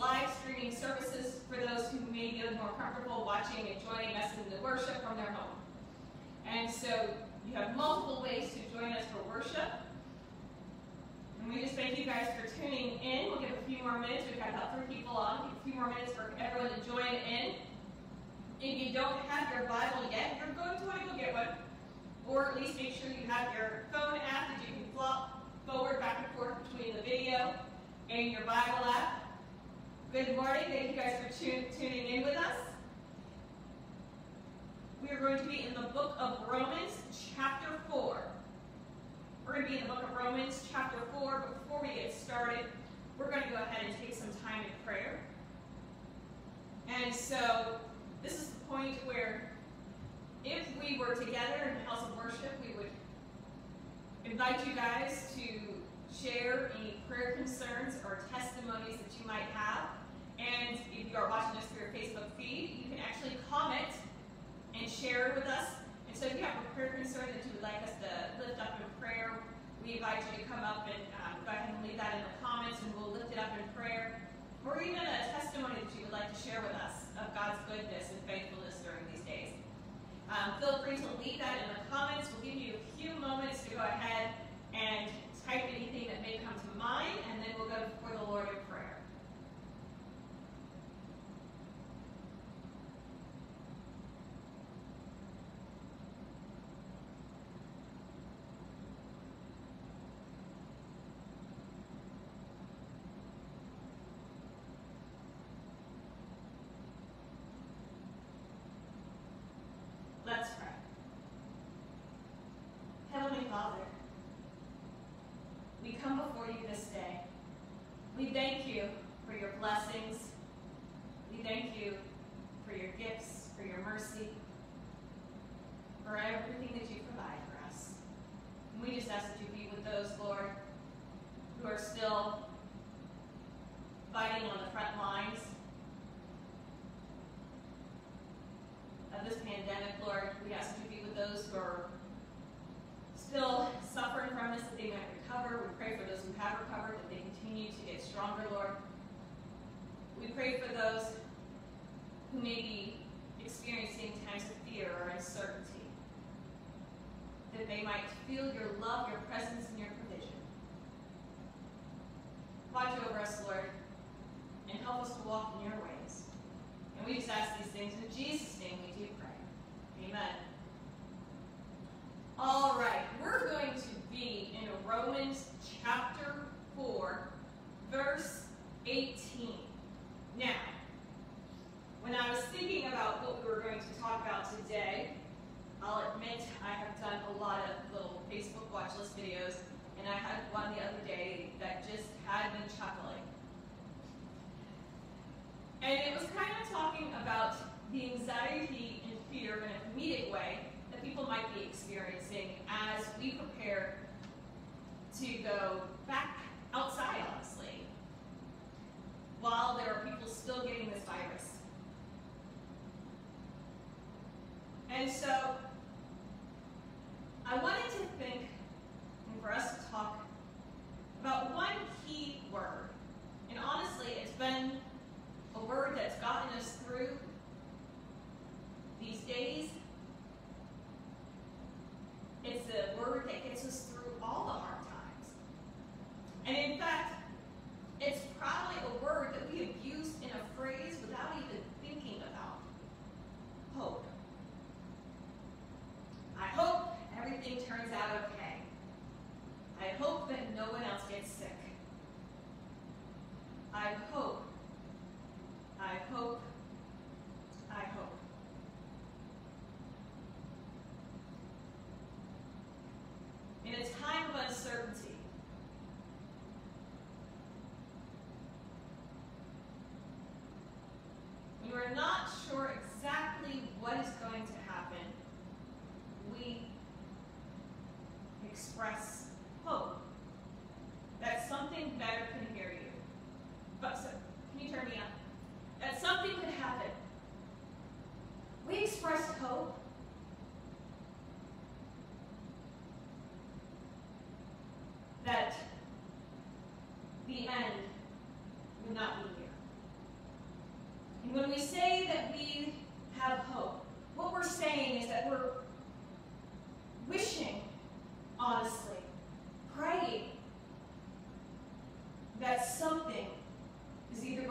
live streaming services for those who may feel more comfortable watching and joining us in the worship from their home. And so you have multiple ways to join us for worship. And we just thank you guys for tuning in. We'll give a few more minutes. We've got about three people on. a few more minutes for everyone to join in. If you don't have your Bible yet, you're going to want to go get one. Or at least make sure you have your phone app that you can flop forward, back and forth between the video and your Bible app. Good morning. Thank you guys for tuning in with us. We are going to be in the book of Romans, chapter 4. We're going to be in the book of Romans, chapter 4. But before we get started, we're going to go ahead and take some time in prayer. And so, this is the point where if we were together in the house of worship, we would invite you guys to share any prayer concerns or testimonies that you might have. And if you are watching us through your Facebook feed, you can actually comment and share it with us. And so if you have a prayer concern that you would like us to lift up in prayer, we invite you to come up and um, go ahead and leave that in the comments and we'll lift it up in prayer. Or even a testimony that you would like to share with us of God's goodness and faithfulness during these days. Um, feel free to leave that in the comments. We'll give you a few moments to go ahead and type anything that may come to mind, and then we'll go before the Lord in prayer. Thank you for your blessings. We thank you for your gifts, for your mercy, for everything that you provide for us. And we just ask that you be with those, Lord, who are still fighting on the front lines of this pandemic, Lord. We ask that you be with those who are still suffering from this, that they might recover. We pray for those who have recovered, that they continue to get stronger, Lord. We pray for those who may be experiencing times of fear or uncertainty, that they might feel your love, your presence, and your provision. Watch over us, Lord, and help us to walk in your ways. And we just ask these things in Jesus' name we do pray. Amen. All right, we're going to be in Romans chapter 4, verse 18. Now, when I was thinking about what we were going to talk about today, I'll admit I have done a lot of little Facebook watch list videos, and I had one the other day that just had me chuckling. And it was kind of talking about the anxiety and fear in a comedic way that people might be experiencing as we prepare to go back outside, honestly, while there are people still getting this virus. And so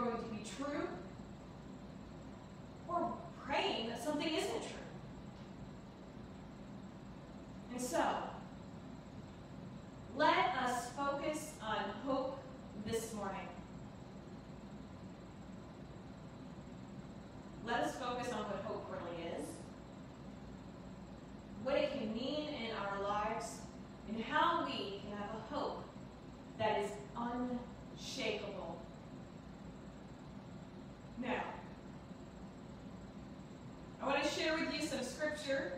going to be true or praying that something isn't true. And so, let us focus on hope this morning. Let us focus on what hope really is, what it can mean in our lives, and how we can have a hope that is unshakable. Now, I want to share with you some scripture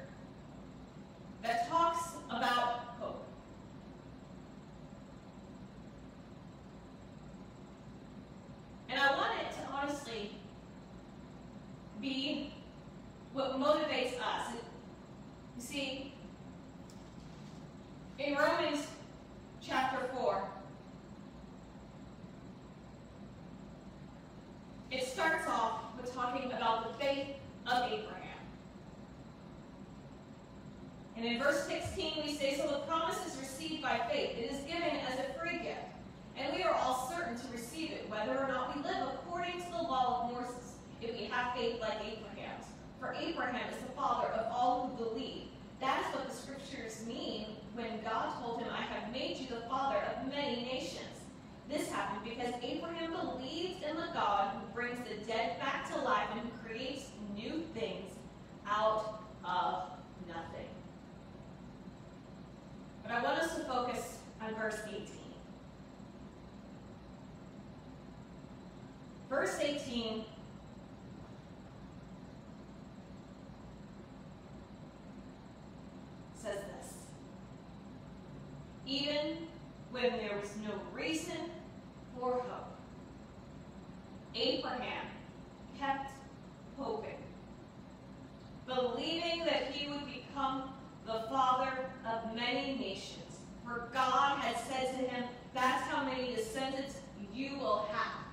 that talks about hope. And I want it to honestly be what motivates us. You see, in Romans chapter 4, it starts off with talking about the faith of Abraham. And in verse 16, we say, So the promise is received by faith. It is given as a free gift. And we are all certain to receive it, whether or not we live according to the law of Moses, if we have faith like Abraham's. For Abraham is the father of all who believe. That is what the scriptures mean when God told him, I have made you the father of many nations. This happened because Abraham believed in the God who brings the dead back to life and who creates new things out of nothing. But I want us to focus on verse 18. Verse 18 says this Even when there was no reason for hope, Abraham kept hoping, believing that he would become the father of many nations. For God had said to him, That's how many descendants you will have.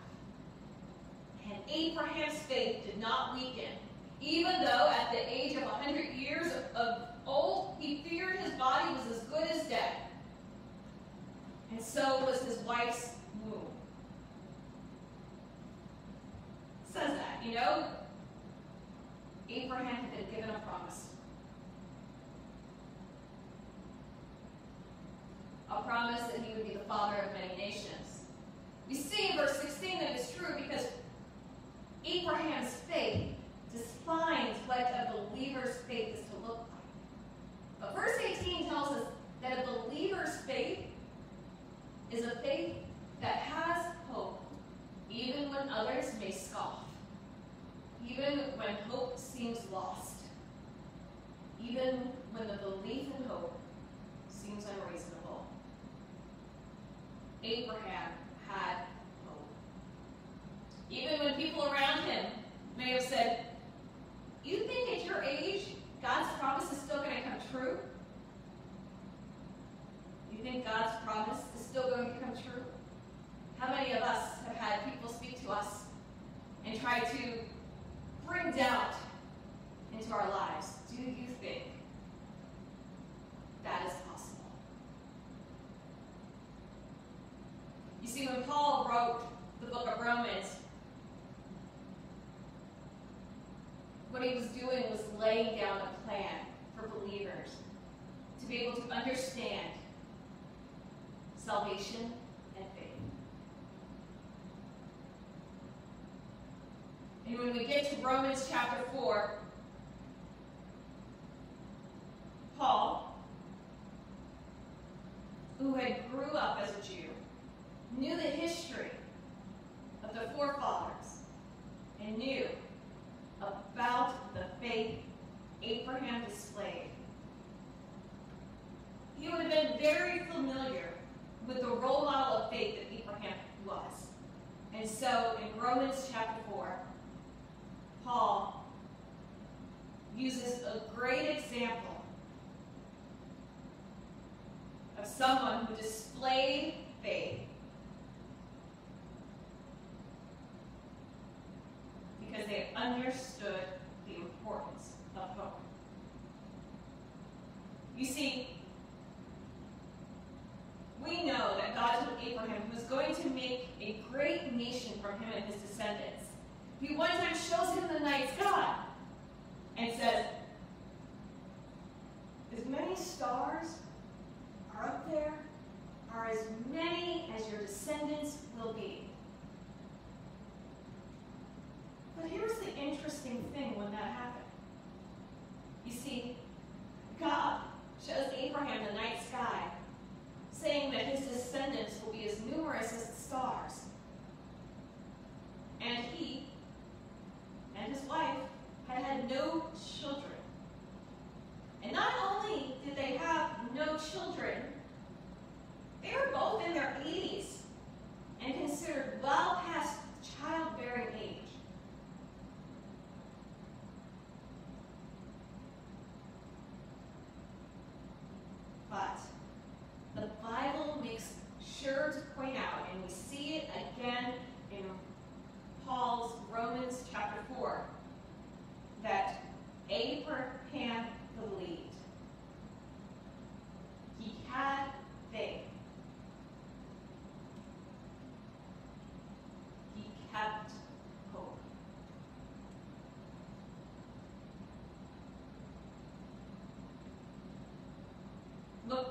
And Abraham's faith did not weaken, even though at the age of 100 years of old, he feared his body was as good as dead. And so was his wife's womb. Says that, you know? Abraham had been given a promise. A promise that he would be the father of many nations. We see in verse 16 that it's true because Abraham's faith defines what a believer's faith is to look like. But verse 18 tells us that a believer's faith is a faith that has hope, even when others may scoff, even when hope seems lost, even when the belief in hope seems unreasonable. Abraham had hope. Even when people around him may have said, You think at your age God's promise is still going to come true? You think God's promise is still going to come true? How many of us have had people speak to us and try to bring doubt into our lives? Do you think that is possible? You see, when Paul wrote the book of Romans, what he was doing was laying down a plan for believers to be able to understand salvation and faith. And when we get to Romans chapter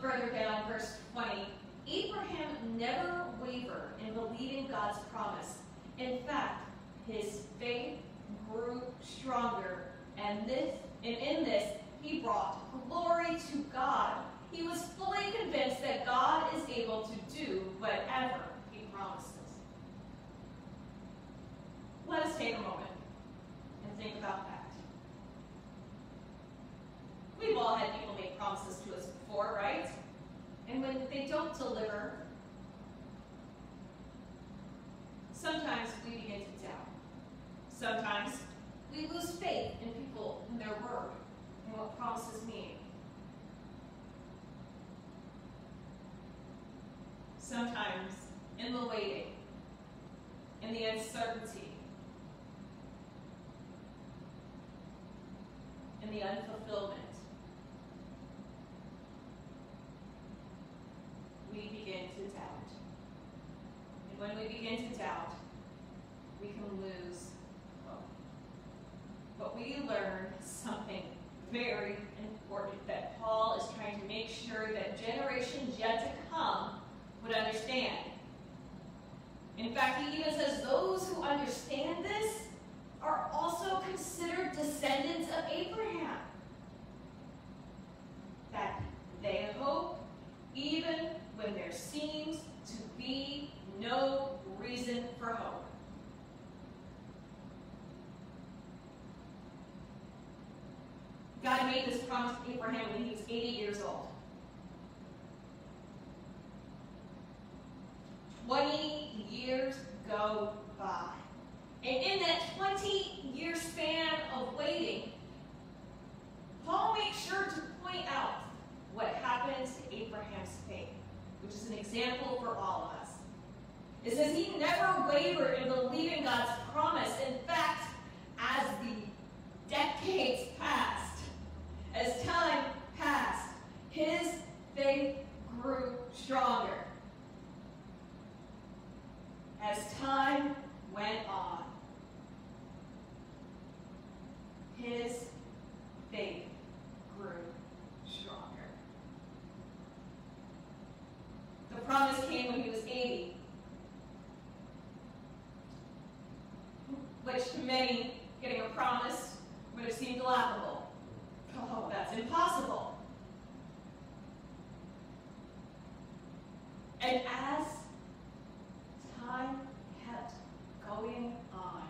further down, verse 20. Abraham never wavered in believing God's promise. In fact, his faith grew stronger, and this and in this he brought glory to God. He was fully convinced that God is able to do whatever he promises. Let us take a moment and think about that. We've all had people make promises to us before, right? And when they don't deliver, sometimes we begin to doubt. Sometimes we lose faith in people and their word and what promises mean. Sometimes in the waiting, in the uncertainty, in the unfulfillment, we begin to doubt. And when we begin to doubt, we can lose hope. But we learn something very important that Paul is trying to make sure that generations yet to come would understand. In fact, he even says those who understand this are also considered descendants of Abraham. That they hope even when they're be no reason for hope. God made this promise to Abraham when he was 80 years old. 20 years go by. And in that 20 year span of waiting, Paul makes sure to point out what happens to Abraham's faith, which is an example for all of us. It says he never wavered in believing God's promise. In fact, as the decades passed, as time passed, his faith grew stronger. As time went on, his faith grew stronger. The promise came when he was 80, which to many, getting a promise would have seemed laughable. Oh, that's impossible. And as time kept going on,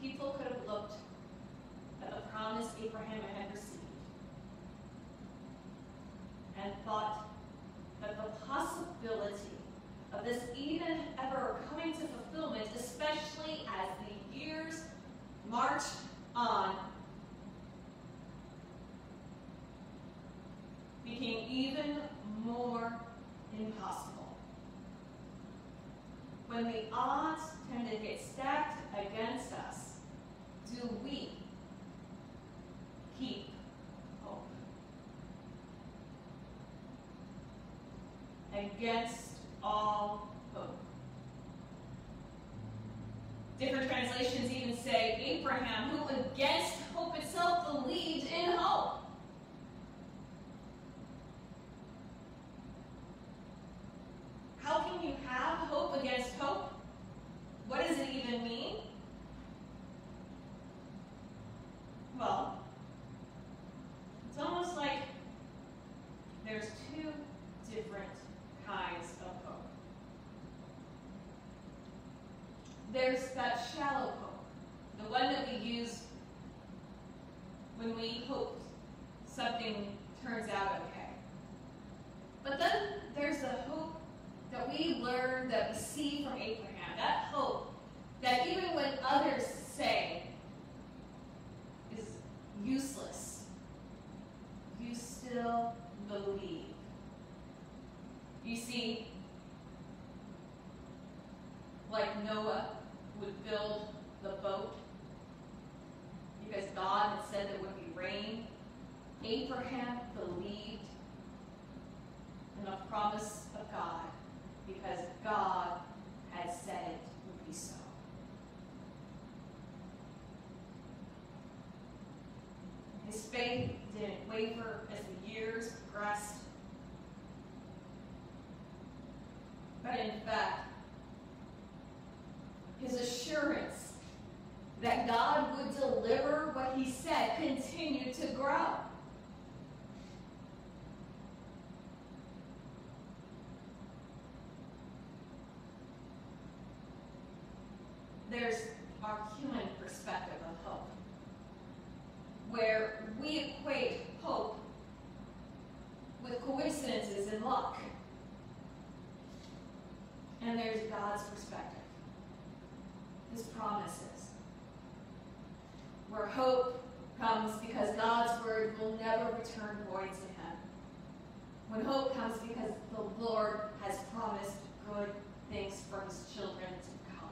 people could have looked at the promise Abraham had received and thought that the possibility of this even ever coming to fulfillment, especially as the years marched on, became even more impossible. When the odds tend to get stacked against us, do we keep hope? Against all hope. Different translations even say Abraham, who against hope itself believed in hope. How can you have hope against hope? What does it even mean? Well, it's almost like there's two different kinds of hope. There's that shallow hope, the one that use when we hope something turns out okay. But then there's the hope that we learn, that we see from Abraham, that hope that even when others say is useless, you still believe. You see, like Noah would build the boat because God had said there would be rain, Abraham believed in the promise of God because God had said it would be so. His faith didn't waver as the years progressed. But in fact, his assurance that God would deliver what he said continued to grow. There's our human perspective of hope, where we equate hope with coincidences and luck. And there's God's perspective, His promises, where hope comes because God's word will never return void to Him. When hope comes because the Lord has promised good things for His children to come.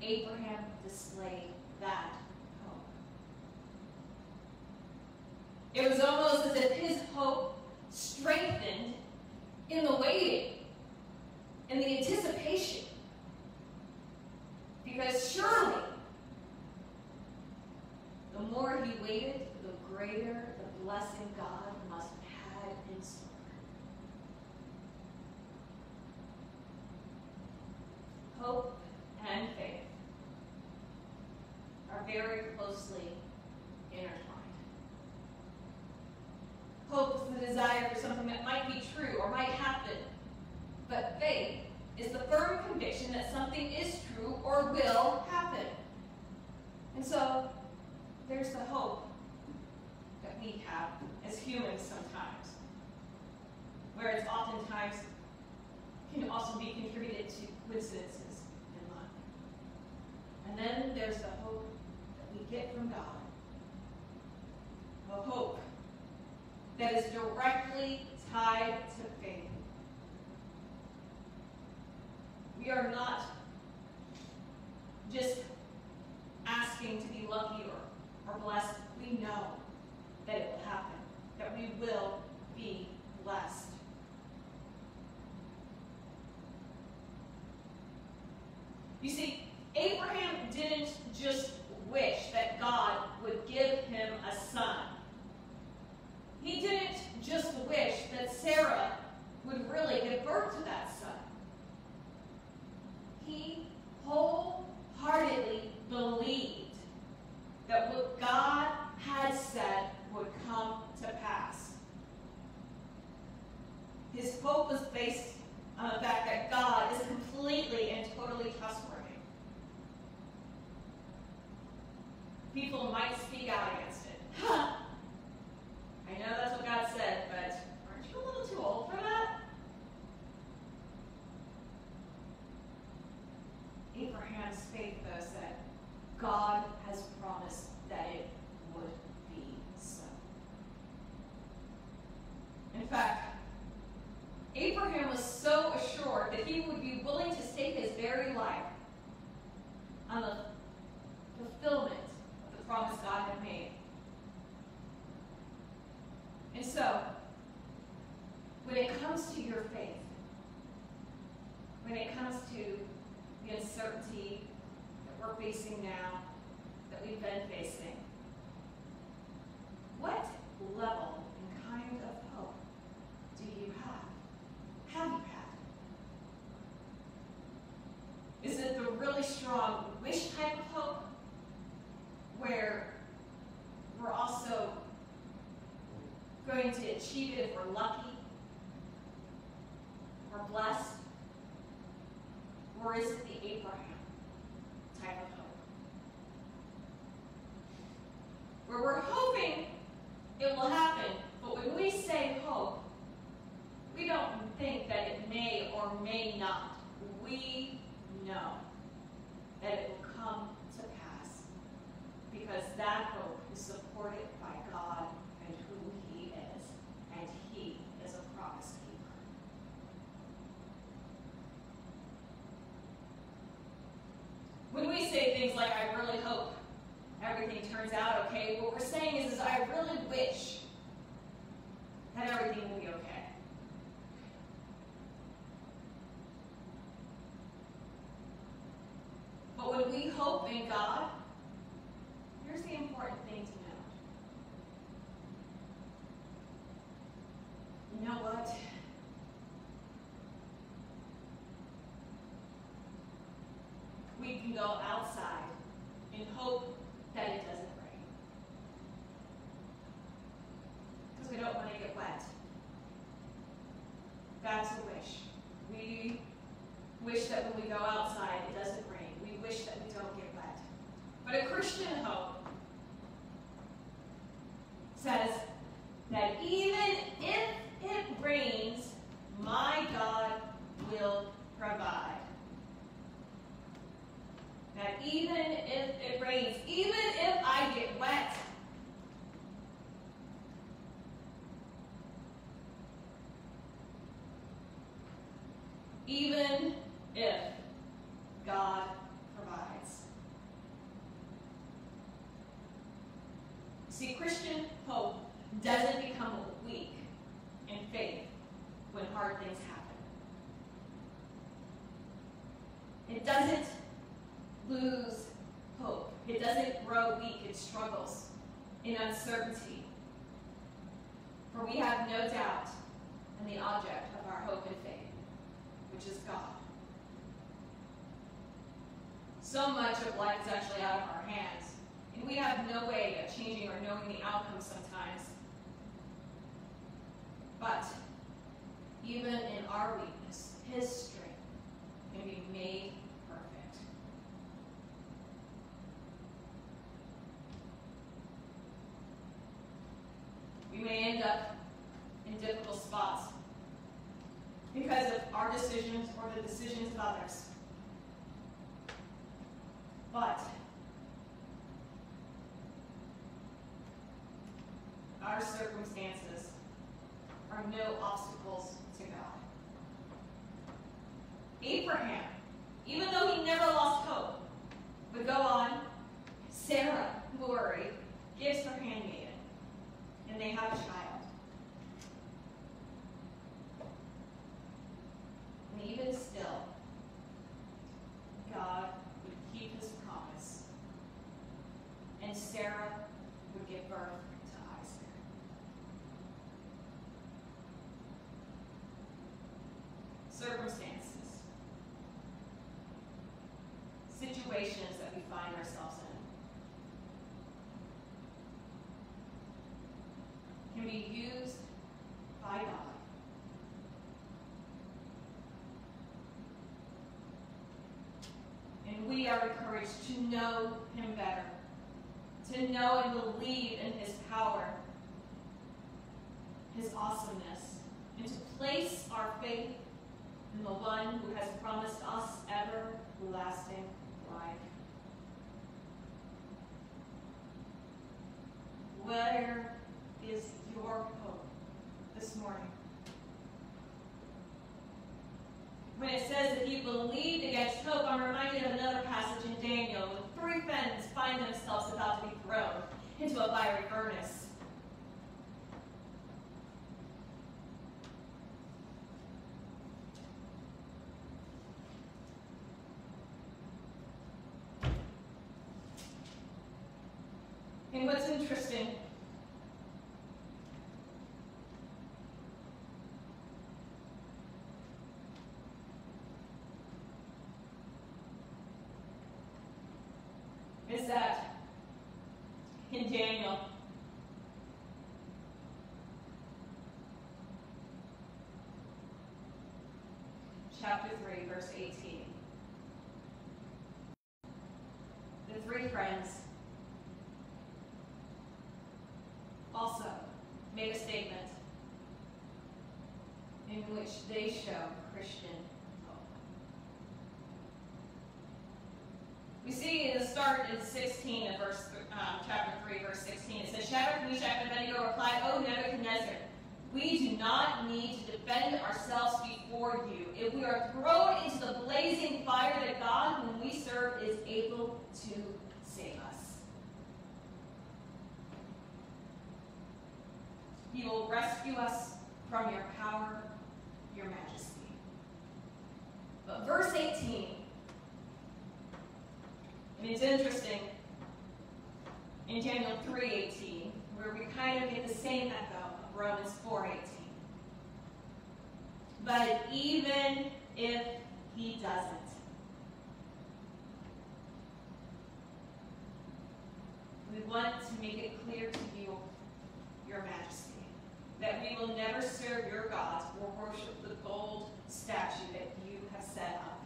Abraham displayed that hope. It was almost as if his hope strengthened in the waiting, in the anticipation. Because surely, the more he waited, the greater the blessing God must have had in store. Hope and faith are very closely intertwined. Hope is the desire for something that might be true or might happen. But faith is the firm conviction that something is true or will happen. And so there's the hope that we have as humans sometimes, where it's oftentimes can also be contributed to coincidences in life. And then there's the hope that we get from God. A hope that is directly tied to faith. We are not just asking to be lucky or, or blessed. We know that it will happen, that we will be blessed. You see, I love because that hope is supported by God and who He is, and He is a promise keeper. When we say things like, I really hope everything turns out okay, what we're saying is, is I really wish that everything will be okay. But when we hope in God, here's the important thing to know. You know what? We go outside and hope that it doesn't rain. Because we don't want to get wet. That's a wish. We wish that when we go outside, it doesn't rain. We wish that we don't get wet. But a Christian hope says that even if it rains, my God will provide. Even if it rains, even if I get wet, even if God provides. See, Christian hope doesn't become weak in faith when hard things happen. It doesn't lose hope. It doesn't grow weak. It struggles in uncertainty. For we have no doubt in the object of our hope and faith, which is God. So much of life is actually out of our hands, and we have no way of changing or knowing the outcome sometimes. But even in our weakness, His strength can be made perfect. We may end up in difficult spots because of our decisions or the decisions of others. But our circumstances are no obstacles to God. Abraham, even though he never lost hope, would go on. Sarah, who worried, gives her handmaiden, and they have a child. And even still, God would keep his promise, and Sarah would give birth to Isaac. Circumstances, situations that we find ourselves in. Can be used by God. And we are encouraged to know him better, to know and believe in his power, his awesomeness, and to place our faith in the one who has promised us And what's interesting is that in Daniel, chapter 3, verse 18, the three friends show Christian hope. We see in the start in 16 of verse, um, chapter 3, verse 16, it says, Shadrach, Meshach, and Abednego replied, O Nebuchadnezzar, we do not need to defend ourselves before you. If we are thrown into the blazing fire, that God whom we serve is able to save us. He will rescue us from your power, your majesty. But verse 18, and it's interesting, in Daniel 3.18, where we kind of get the same echo of Romans 4.18. But even if he doesn't, we want to make it clear to you, your majesty, that we will never serve your gods or worship the gold statue that you have set up.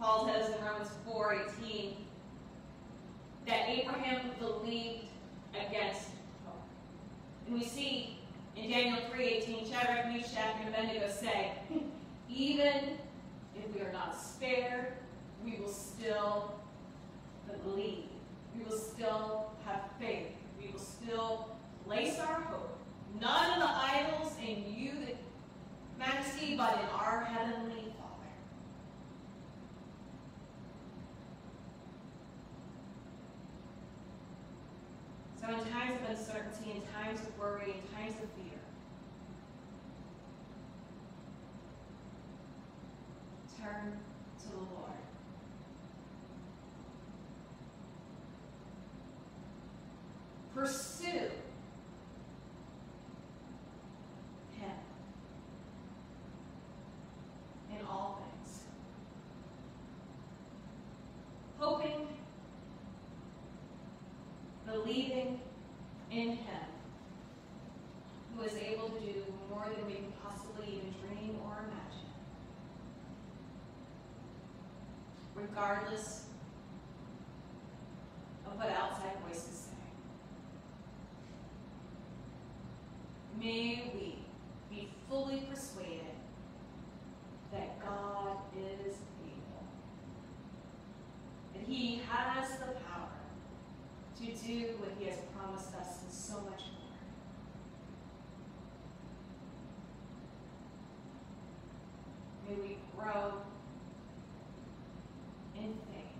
Paul says in Romans 4:18 that Abraham believed against hope. And we see in Daniel 3:18, Shadrach, Meshach, and Abednego say, even if we are not spared, we will still believe. We will still have faith. We will still place our not in the idols and you, the majesty, but in our heavenly Father. So in times of uncertainty, in times of worry, in times of fear, turn to the Lord. Pursue Him in all things. Hoping, believing in Him, who is able to do more than we can possibly even dream or imagine. Regardless of what outside voices say. May we be fully persuaded that God is able. That He has the power to do what He has promised us and so much more. May we grow in faith,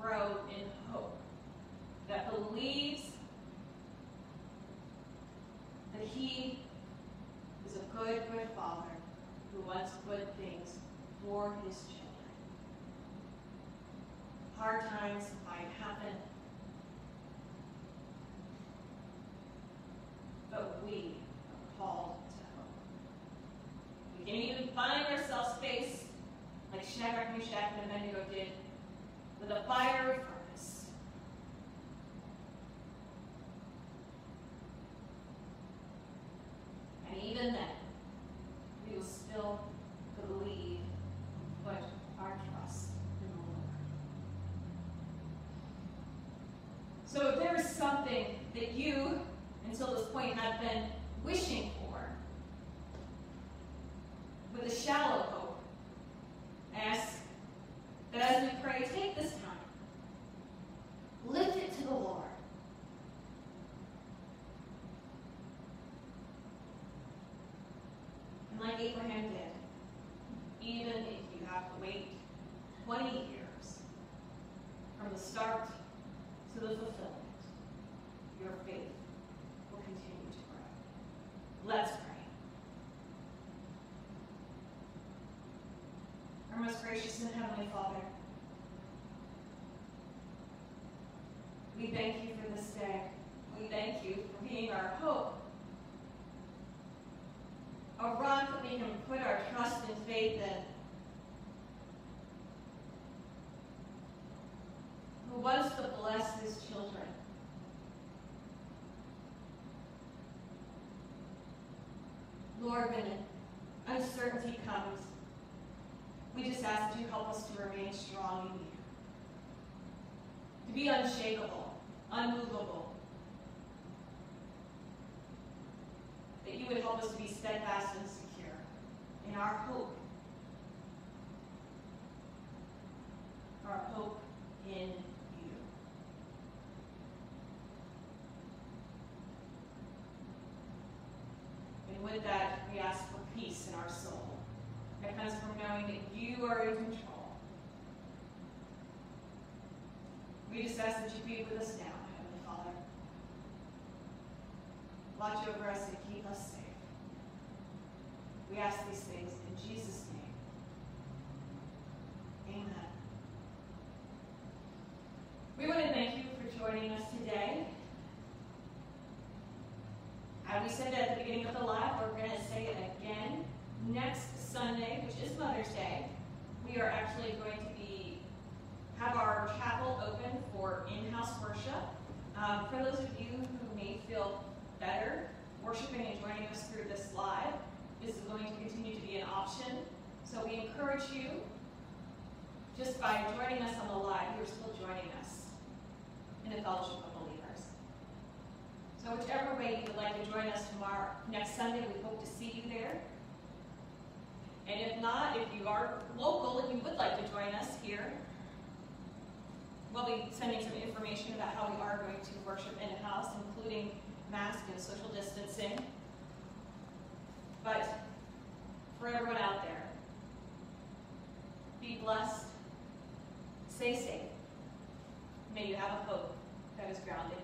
grow in hope that believes that He is a good, good Father who wants good things for His children. Hard times might happen, but we are called to hope. We can even find ourselves faced, like Shadrach, Meshach, and Abednego did, with a fiery furnace. And even then, we will still believe, put our trust in the Lord. So if there is something that you, until this point, have been wishing for, with a shallow hope, ask that as we pray, take this time, lift it to the Lord. And like Abraham did, even if you have to wait 20 years from the start to the fulfillment, your faith will continue to grow. Let's pray. Our most gracious and heavenly Father, we thank you for this day. We thank you for being our hope a rock that we can put our trust and faith in. Who wants to bless his children. Lord, when uncertainty comes, we just ask that you help us to remain strong in you. To be unshakable, unmovable. That you would help us to be steadfast and secure in our hope. Our hope in you. And with that, we ask for peace in our soul that comes from knowing that you are in control. We just ask that you be with us now, Heavenly Father. Watch over us and keep us safe. We ask these things in Jesus' name. Amen. We want to thank you for joining us today. As we said at the beginning of the live, we're going to say it again. Next Sunday, which is Mother's Day, we are actually going to be have our chapel open for in-house worship. Um, for those of you who may feel better worshiping and joining us through this live, this is going to continue to be an option. So we encourage you, just by joining us on the live, you're still joining us in the fellowship. So whichever way you would like to join us tomorrow, next Sunday, we hope to see you there. And if not, if you are local and you would like to join us here, we'll be sending some information about how we are going to worship in-house, including mask and social distancing. But for everyone out there, be blessed, stay safe. May you have a hope that is grounded